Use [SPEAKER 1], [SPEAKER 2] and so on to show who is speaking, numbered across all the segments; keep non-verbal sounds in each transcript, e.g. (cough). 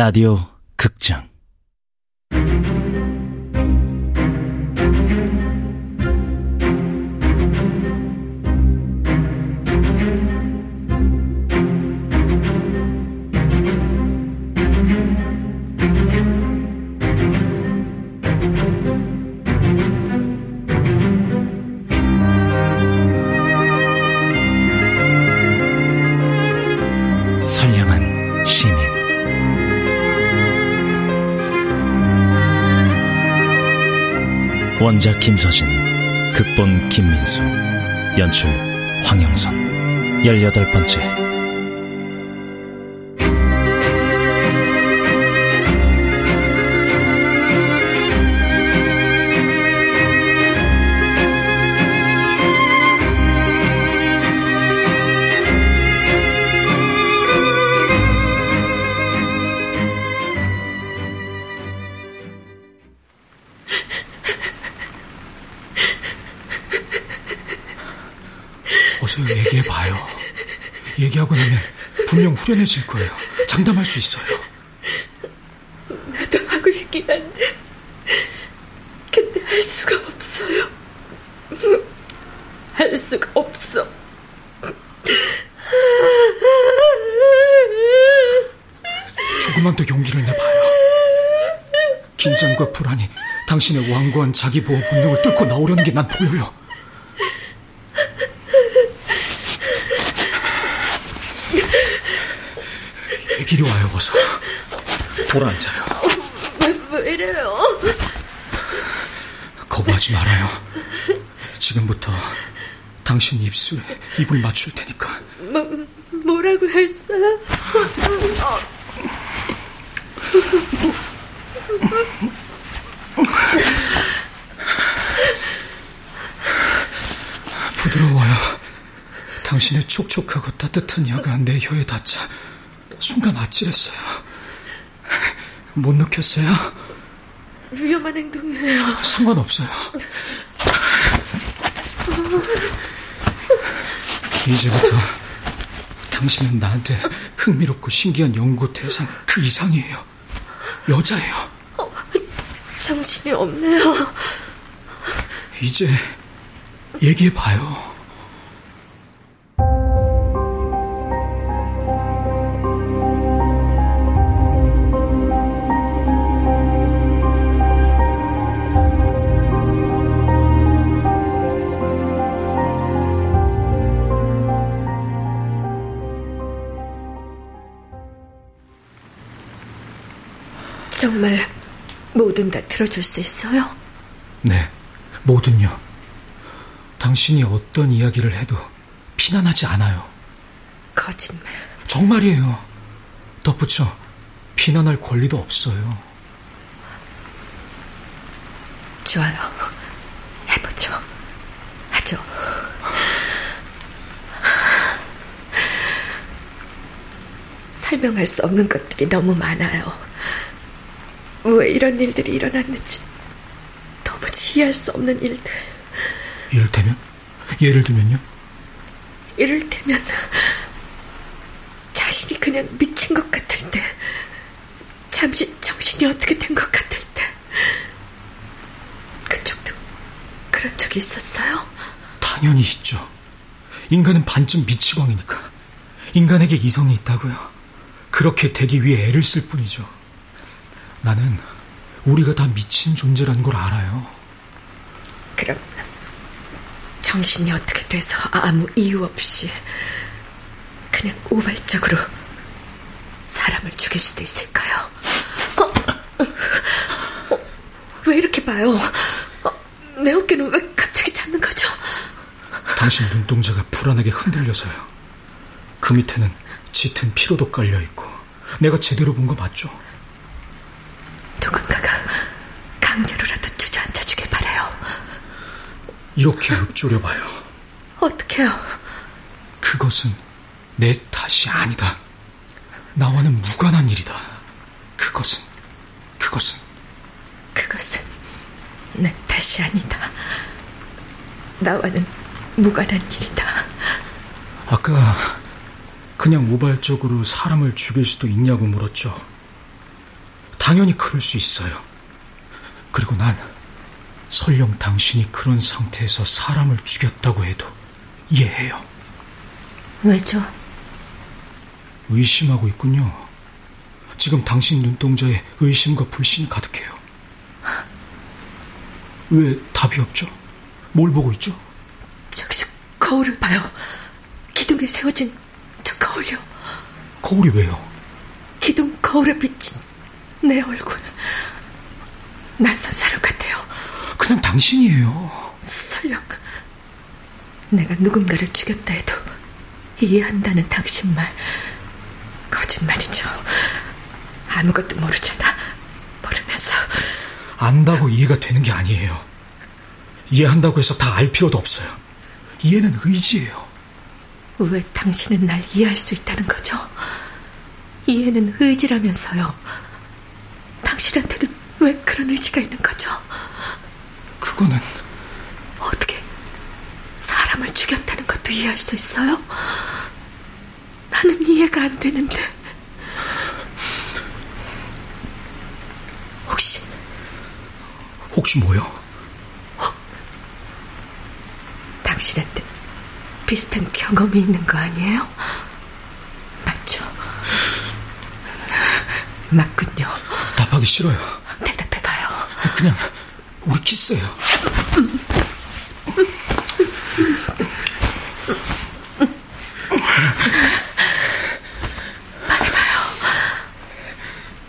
[SPEAKER 1] 라디오 극장 원작 김서진 극본 김민수 연출 황영선. 열여덟 번째
[SPEAKER 2] 어서 얘기해봐요. 얘기하고 나면 분명 후련해질 거예요. 장담할 수 있어요.
[SPEAKER 3] 나도 하고 싶긴 한데 근데 할 수가 없어요 할 수가 없어
[SPEAKER 2] 조금만 더 용기를 내봐요. 긴장과 불안이 당신의 완고한 자기 보호 본능을 뚫고 나오려는 게 난 보여요. 이리 와요, 어서. 돌아앉아요.
[SPEAKER 3] 왜, 왜 이래요
[SPEAKER 2] 거부하지 말아요. 지금부터 당신 입술에 입을 맞출 테니까.
[SPEAKER 3] 뭐, 뭐라고 했어요
[SPEAKER 2] 부드러워요. 당신의 촉촉하고 따뜻한 야가 내 혀에 닿자 순간 아찔했어요. 못 느꼈어요?
[SPEAKER 3] 위험한 행동이에요
[SPEAKER 2] 상관없어요. 이제부터 당신은 나한테 흥미롭고 신기한 연구 대상 그 이상이에요. 여자예요.
[SPEAKER 3] 정신이 없네요
[SPEAKER 2] 이제 얘기해봐요.
[SPEAKER 3] 정말 뭐든 다 들어줄 수 있어요?
[SPEAKER 2] 네, 뭐든요. 당신이 어떤 이야기를 해도 비난하지 않아요.
[SPEAKER 3] 거짓말
[SPEAKER 2] 정말이에요. 덧붙여 비난할 권리도 없어요.
[SPEAKER 3] 좋아요 해보죠 하죠 설명할 수 없는 것들이 너무 많아요 왜 이런 일들이 일어났는지 도무지 이해할 수 없는 일들
[SPEAKER 2] 이를테면? 예를 들면요?
[SPEAKER 3] 이를테면 자신이 그냥 미친 것 같을 때 잠시 정신이 어떻게 된 것 같을 때 그쪽도 그런 적이 있었어요?
[SPEAKER 2] 당연히 있죠. 인간은 반쯤 미치광이니까. 인간에게 이성이 있다고요. 그렇게 되기 위해 애를 쓸 뿐이죠. 나는 우리가 다 미친 존재라는 걸 알아요.
[SPEAKER 3] 그럼 정신이 어떻게 돼서 아무 이유 없이 그냥 우발적으로 사람을 죽일 수도 있을까요? 어? 어, 왜 이렇게 봐요? 어, 내 어깨는 왜 갑자기 잡는 거죠?
[SPEAKER 2] 당신 눈동자가 불안하게 흔들려서요. 그 밑에는 짙은 피로도 깔려 있고 내가 제대로 본 거 맞죠?
[SPEAKER 3] 누군가가 강제로라도 주저앉아주길 바래요.
[SPEAKER 2] 이렇게 읊조려봐요.
[SPEAKER 3] 어떡해요?
[SPEAKER 2] 그것은 내 탓이 아니다. 나와는 무관한 일이다. 그것은, 그것은
[SPEAKER 3] 그것은 내 탓이 아니다. 나와는 무관한 일이다.
[SPEAKER 2] 아까 그냥 우발적으로 사람을 죽일 수도 있냐고 물었죠. 당연히 그럴 수 있어요. 그리고 난 설령 당신이 그런 상태에서 사람을 죽였다고 해도 이해해요.
[SPEAKER 3] 왜죠?
[SPEAKER 2] 의심하고 있군요. 지금 당신 눈동자에 의심과 불신이 가득해요. 왜 답이 없죠? 뭘 보고 있죠?
[SPEAKER 3] 저기서 거울을 봐요. 기둥에 세워진 저 거울요.
[SPEAKER 2] 거울이 왜요?
[SPEAKER 3] 기둥 거울에 비친 내 얼굴. 낯선 사람 같아요.
[SPEAKER 2] 그냥 당신이에요.
[SPEAKER 3] 설령 내가 누군가를 죽였다 해도 이해한다는 당신 말 거짓말이죠. 아무것도 모르잖아. 모르면서
[SPEAKER 2] 안다고 이해가 되는 게 아니에요. 이해한다고 해서 다 알 필요도 없어요. 이해는 의지예요.
[SPEAKER 3] 왜 당신은 날 이해할 수 있다는 거죠? 이해는 의지라면서요. 당신한테는 왜 그런 의지가 있는 거죠?
[SPEAKER 2] 그거는
[SPEAKER 3] 어떻게 사람을 죽였다는 것도 이해할 수 있어요? 나는 이해가 안 되는데. 혹시
[SPEAKER 2] 혹시 뭐요?
[SPEAKER 3] 어? 당신한테 비슷한 경험이 있는 거 아니에요? 맞죠? 맞군요.
[SPEAKER 2] 답하기 싫어요.
[SPEAKER 3] 대답해봐요.
[SPEAKER 2] 그냥 우리 키스예요.
[SPEAKER 3] 말해봐요.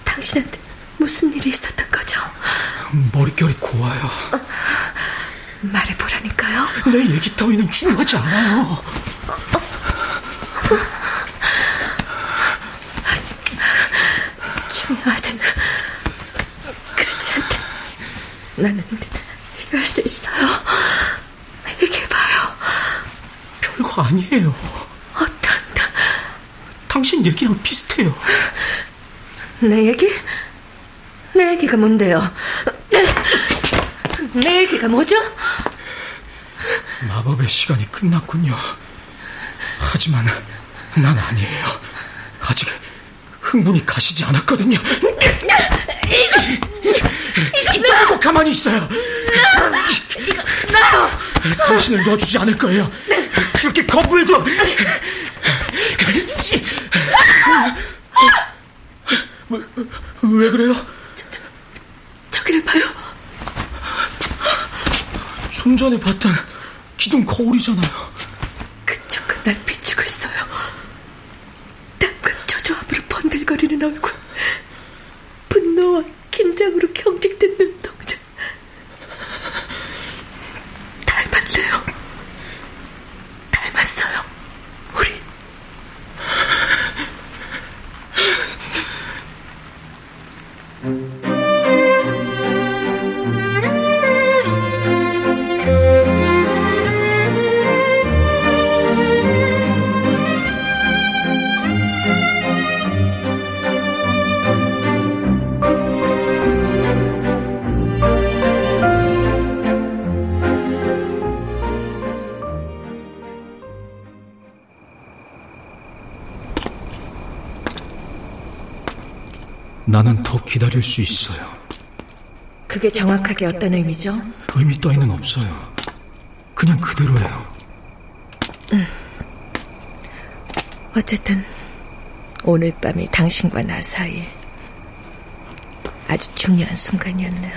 [SPEAKER 3] 당신한테 무슨 일이 있었던 거죠?
[SPEAKER 2] 머릿결이 고와요.
[SPEAKER 3] 말해보라니까요.
[SPEAKER 2] 내 얘기 따위는 중요하지 않아요.
[SPEAKER 3] 중요하든 그렇지 않든 나는 이럴 수 있어요. 얘기해봐요.
[SPEAKER 2] 별거 아니에요.
[SPEAKER 3] 어떤
[SPEAKER 2] 당신 얘기랑 비슷해요.
[SPEAKER 3] 내 얘기? 내 얘기가 뭔데요? 내 얘기가 뭐죠?
[SPEAKER 2] 마법의 시간이 끝났군요. 하지만 난 아니에요. 아직 흥분이 가시지 않았거든요. 이거 가만히 있어요.
[SPEAKER 3] 이거 놔요.
[SPEAKER 2] 당신을 놔주지 않을 거예요. 그렇게 겁불도. 왜, 왜 그래요?
[SPEAKER 3] 저, 저, 저기를 봐요.
[SPEAKER 2] 좀 전에 봤던 기둥 거울이잖아요.
[SPEAKER 3] 그쪽은 날 비추고 있어요. 땅끝 저조함으로 번들거리는 얼굴.
[SPEAKER 2] 나는 더 기다릴 수 있어요.
[SPEAKER 3] 그게 정확하게 어떤 의미죠?
[SPEAKER 2] 의미 따위는 없어요. 그냥 그대로예요.
[SPEAKER 3] 어쨌든 오늘 밤이 당신과 나 사이 아주 중요한 순간이었네요.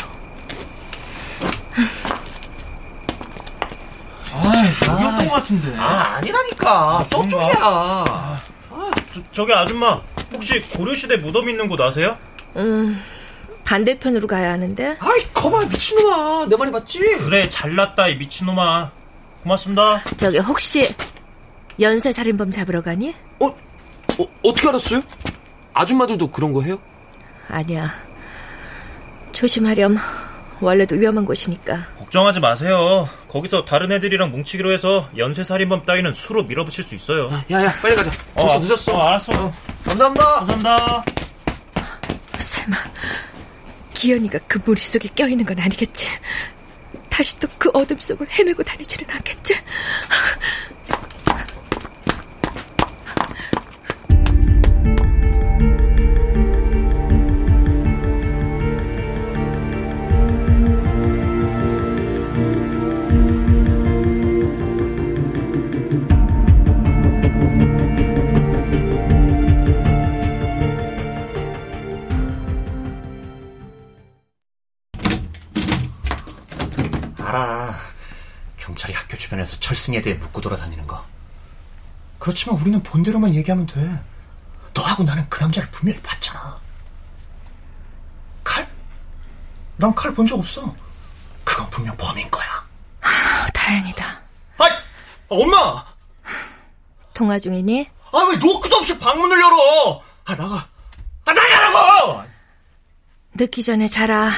[SPEAKER 4] 이었던 것 같은데.
[SPEAKER 5] 아, 아니라니까. 저쪽이야.
[SPEAKER 4] 아, 저, 기 아줌마, 혹시 고려시대 무덤 있는 곳 아세요?
[SPEAKER 3] 음, 반대편으로 가야 하는데.
[SPEAKER 5] 아이, 거봐, 미친놈아. 내 말이 맞지?
[SPEAKER 4] 그래, 잘났다, 이 미친놈아. 고맙습니다.
[SPEAKER 3] 저기 혹시 연쇄 살인범 잡으러 가니?
[SPEAKER 5] 어, 어, 어떻게 알았어요? 아줌마들도 그런 거 해요?
[SPEAKER 3] 아니야. 조심하렴. 원래도 위험한 곳이니까.
[SPEAKER 4] 걱정하지 마세요. 거기서 다른 애들이랑 뭉치기로 해서 연쇄살인범 따위는 수로 밀어붙일 수 있어요.
[SPEAKER 5] 야, 야, 빨리 가자. 벌써
[SPEAKER 4] 어,
[SPEAKER 5] 늦었어.
[SPEAKER 4] 어, 알았어.
[SPEAKER 5] 감사합니다.
[SPEAKER 4] 감사합니다.
[SPEAKER 3] 설마 기현이가 그 머릿속에 껴있는 건 아니겠지? 다시 또 그 어둠 속을 헤매고 다니지는 않겠지?
[SPEAKER 6] 주변에서 철승에 대해 묻고 돌아다니는 거. 그렇지만 우리는 본대로만 얘기하면 돼. 너하고 나는 그 남자를 분명히 봤잖아. 칼? 난 칼 본 적 없어. 그건 분명 범인 거야.
[SPEAKER 3] 아, 다행이다.
[SPEAKER 6] 아, 엄마!
[SPEAKER 3] 통화 중이니?
[SPEAKER 6] 아, 왜 노크도 없이 방문을 열어? 아, 나가. 아, 나가라고!
[SPEAKER 3] 늦기 전에 자라.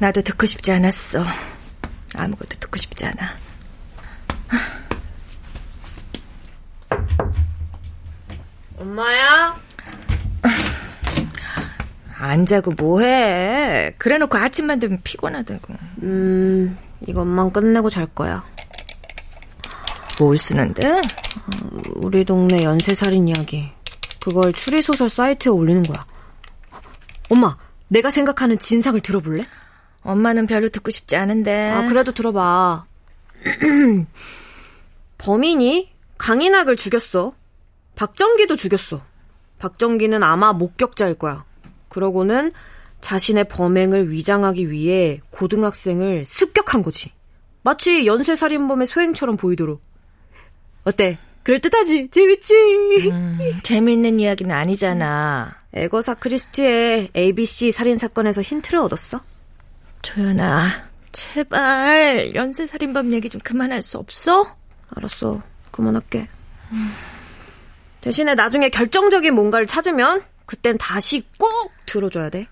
[SPEAKER 3] 나도 듣고 싶지 않았어. 아무것도 듣고 싶지 않아.
[SPEAKER 7] 엄마야?
[SPEAKER 3] 안 자고 뭐해. 그래놓고 아침만 되면 피곤하다고.
[SPEAKER 7] 음, 이것만 끝내고 잘 거야.
[SPEAKER 3] 뭘 쓰는데?
[SPEAKER 7] 우리 동네 연쇄살인 이야기. 그걸 추리소설 사이트에 올리는 거야. 엄마, 내가 생각하는 진상을 들어볼래?
[SPEAKER 3] 엄마는 별로 듣고 싶지 않은데.
[SPEAKER 7] 아, 그래도 들어봐. (clears throat) 범인이 강인학을 죽였어. 박정기도 죽였어. 박정기는 아마 목격자일 거야. 그러고는 자신의 범행을 위장하기 위해 고등학생을 습격한 거지. 마치 연쇄살인범의 소행처럼 보이도록. 어때? 그럴듯하지? 재밌지?
[SPEAKER 3] 음, 재미있는 이야기는 아니잖아.
[SPEAKER 7] 에거사 크리스티의 ABC 살인사건에서 힌트를 얻었어?
[SPEAKER 3] 조연아, 제발 연쇄살인범 얘기 좀 그만할 수 없어?
[SPEAKER 7] 알았어. 그만할게. 대신에 나중에 결정적인 뭔가를 찾으면 그땐 다시 꼭 들어줘야 돼.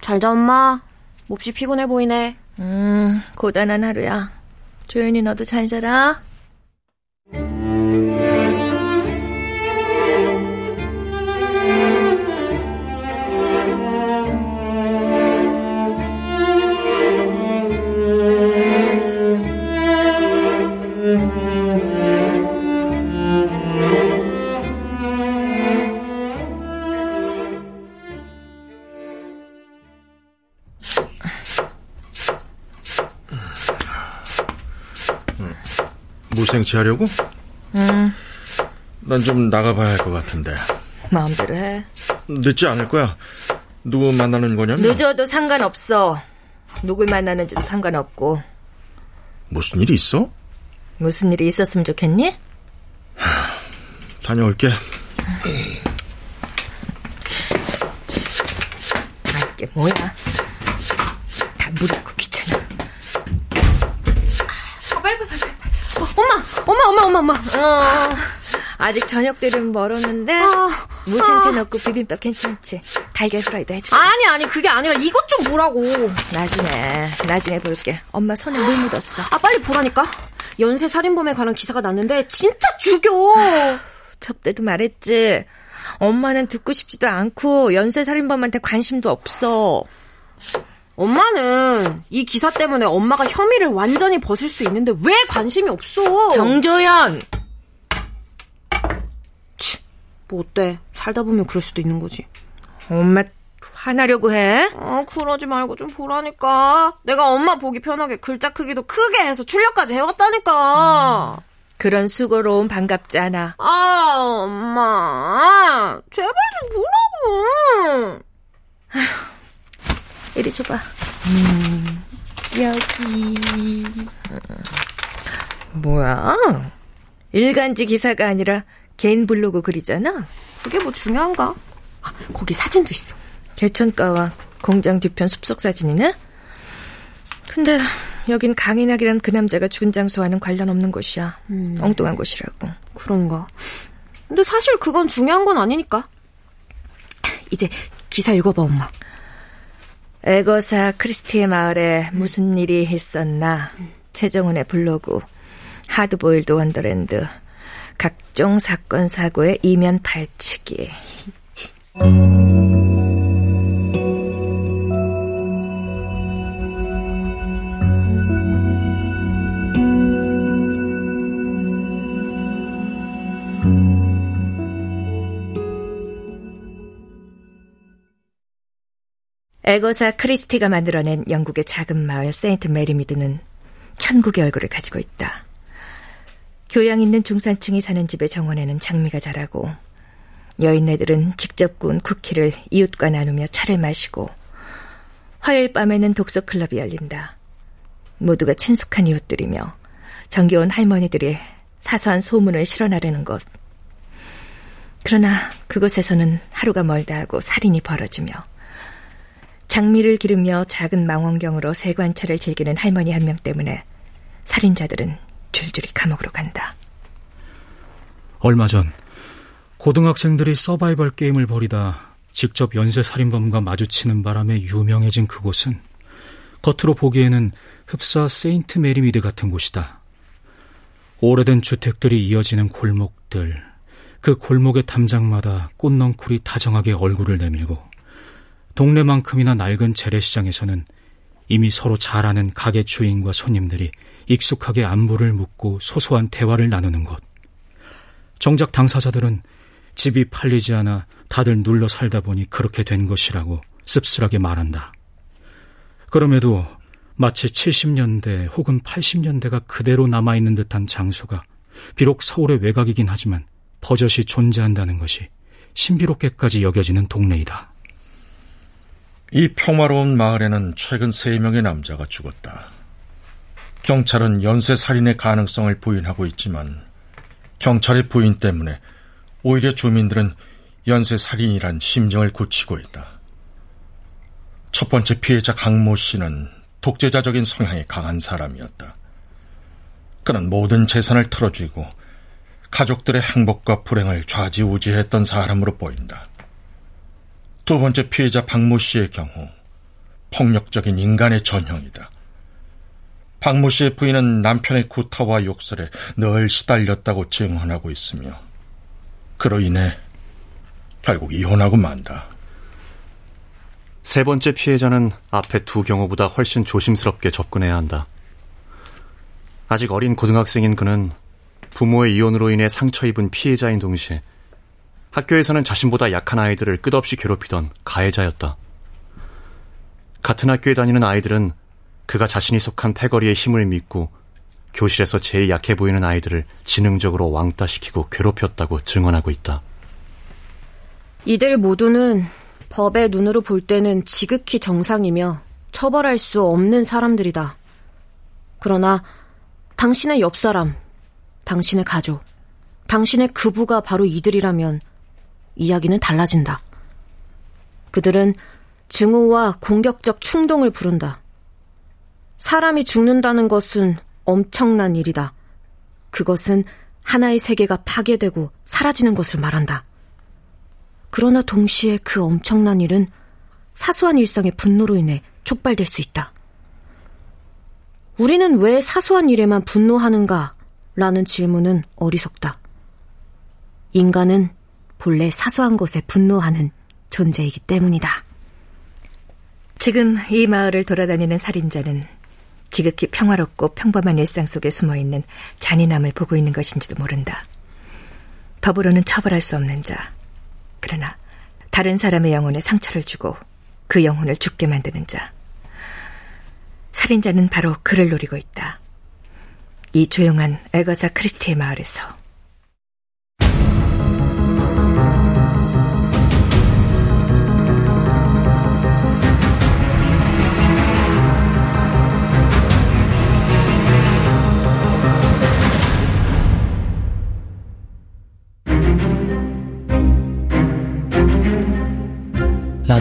[SPEAKER 7] 잘자 엄마. 몹시 피곤해 보이네.
[SPEAKER 3] 음, 고단한 하루야. 조연이 너도 잘 자라.
[SPEAKER 8] 무생치하려고?
[SPEAKER 3] 응.
[SPEAKER 8] 난좀 나가봐야 할 것 같은데.
[SPEAKER 3] 마음대로 해.
[SPEAKER 8] 늦지 않을 거야. 누구 만나는 거냐면?
[SPEAKER 3] 늦어도 상관없어. 누굴 만나는지도 상관없고.
[SPEAKER 8] 무슨 일이 있어?
[SPEAKER 3] 무슨 일이 있었으면 좋겠니?
[SPEAKER 8] 다녀올게.
[SPEAKER 3] 아, 이게 뭐야? 다 무렵고 귀찮아.
[SPEAKER 7] 아, 빨리, 빨리, 빨리. 어, 엄마, 엄마, 엄마.
[SPEAKER 3] 어, 아직 저녁 되려면 멀었는데
[SPEAKER 7] 아,
[SPEAKER 3] 무생채
[SPEAKER 7] 아.
[SPEAKER 3] 넣고 비빔밥 괜찮지? 달걀 프라이도 해줄게.
[SPEAKER 7] 아니, 아니, 그게 아니라 이것 좀 보라고.
[SPEAKER 3] 나중에 나중에 볼게. 엄마 손에 물 묻었어.
[SPEAKER 7] 아, 빨리 보라니까. 연쇄 살인범에 관한 기사가 났는데 진짜 죽여. (sighs)
[SPEAKER 3] 접대도 말했지. 엄마는 듣고 싶지도 않고 연쇄 살인범한테 관심도 없어.
[SPEAKER 7] 엄마는 이 기사 때문에 엄마가 혐의를 완전히 벗을 수 있는데 왜 관심이 없어?
[SPEAKER 3] 정조연.
[SPEAKER 7] 뭐 어때? 살다 보면 그럴 수도 있는 거지.
[SPEAKER 3] 엄마 화나려고 해?
[SPEAKER 7] 어, 그러지 말고 좀 보라니까. 내가 엄마 보기 편하게 글자 크기도 크게 해서 출력까지 해왔다니까.
[SPEAKER 3] 그런 수고로움 반갑지 않아.
[SPEAKER 7] 아, 엄마. 제발 좀 보라고.
[SPEAKER 3] 이리 줘봐. 음, 여기. 뭐야? 일간지 기사가 아니라 개인 블로그 글이잖아.
[SPEAKER 7] 그게 뭐 중요한가? 아, 거기 사진도 있어.
[SPEAKER 3] 개천가와 공장 뒤편 숲속 사진이네? 근데 여긴 강인학이란 그 남자가 죽은 장소와는 관련 없는 곳이야. 엉뚱한 곳이라고.
[SPEAKER 7] 그런가. 근데 사실 그건 중요한 건 아니니까. 이제 기사 읽어봐, 엄마.
[SPEAKER 3] 에거사 크리스티의 마을에 무슨 일이 있었나? 최정훈의 블로그, 하드보일드 원더랜드, 각종 사건 사고의 이면 발치기. (laughs) 애거사 크리스티가 만들어낸 영국의 작은 마을 세인트 메리미드는 천국의 얼굴을 가지고 있다. 교양 있는 중산층이 사는 집의 정원에는 장미가 자라고 여인네들은 직접 구운 쿠키를 이웃과 나누며 차를 마시고 화요일 밤에는 독서 클럽이 열린다. 모두가 친숙한 이웃들이며 정겨운 할머니들이 사소한 소문을 실어나르는 곳. 그러나 그곳에서는 하루가 멀다 하고 살인이 벌어지며 장미를 기르며 작은 망원경으로 새 관찰을 즐기는 할머니 한 명 때문에 살인자들은 줄줄이 감옥으로 간다.
[SPEAKER 2] 얼마 전 고등학생들이 서바이벌 게임을 벌이다 직접 연쇄 살인범과 마주치는 바람에 유명해진 그곳은 겉으로 보기에는 흡사 세인트 메리미드 같은 곳이다. 오래된 주택들이 이어지는 골목들, 그 골목의 담장마다 꽃넝쿨이 다정하게 얼굴을 내밀고 동네만큼이나 낡은 재래시장에서는 이미 서로 잘 아는 가게 주인과 손님들이 익숙하게 안부를 묻고 소소한 대화를 나누는 것. 정작 당사자들은 집이 팔리지 않아 다들 눌러 살다 보니 그렇게 된 것이라고 씁쓸하게 말한다. 그럼에도 마치 70년대 혹은 80년대가 그대로 남아있는 듯한 장소가 비록 서울의 외곽이긴 하지만 버젓이 존재한다는 것이 신비롭게까지 여겨지는 동네이다.
[SPEAKER 8] 이 평화로운 마을에는 최근 세 명의 남자가 죽었다. 경찰은 연쇄 살인의 가능성을 부인하고 있지만 경찰의 부인 때문에 오히려 주민들은 연쇄 살인이란 심정을 굳히고 있다. 첫 번째 피해자 강모 씨는 독재자적인 성향이 강한 사람이었다. 그는 모든 재산을 털어쥐고 가족들의 행복과 불행을 좌지우지했던 사람으로 보인다. 두 번째 피해자 박모 씨의 경우 폭력적인 인간의 전형이다. 박모 씨의 부인은 남편의 구타와 욕설에 늘 시달렸다고 증언하고 있으며 그로 인해 결국 이혼하고 만다.
[SPEAKER 9] 세 번째 피해자는 앞에 두 경우보다 훨씬 조심스럽게 접근해야 한다. 아직 어린 고등학생인 그는 부모의 이혼으로 인해 상처 입은 피해자인 동시에 학교에서는 자신보다 약한 아이들을 끝없이 괴롭히던 가해자였다. 같은 학교에 다니는 아이들은 그가 자신이 속한 패거리의 힘을 믿고 교실에서 제일 약해 보이는 아이들을 지능적으로 왕따시키고 괴롭혔다고 증언하고 있다.
[SPEAKER 7] 이들 모두는 법의 눈으로 볼 때는 지극히 정상이며 처벌할 수 없는 사람들이다. 그러나 당신의 옆 사람, 당신의 가족, 당신의 그부가 바로 이들이라면 이야기는 달라진다. 그들은 증오와 공격적 충동을 부른다. 사람이 죽는다는 것은 엄청난 일이다. 그것은 하나의 세계가 파괴되고 사라지는 것을 말한다. 그러나 동시에 그 엄청난 일은 사소한 일상의 분노로 인해 촉발될 수 있다. 우리는 왜 사소한 일에만 분노하는가? 라는 질문은 어리석다. 인간은 본래 사소한 것에 분노하는 존재이기 때문이다.
[SPEAKER 3] 지금 이 마을을 돌아다니는 살인자는 지극히 평화롭고 평범한 일상 속에 숨어 있는 잔인함을 보고 있는 것인지도 모른다. 법으로는 처벌할 수 없는 자, 그러나 다른 사람의 영혼에 상처를 주고 그 영혼을 죽게 만드는 자. 살인자는 바로 그를 노리고 있다. 이 조용한 에거사 크리스티의 마을에서.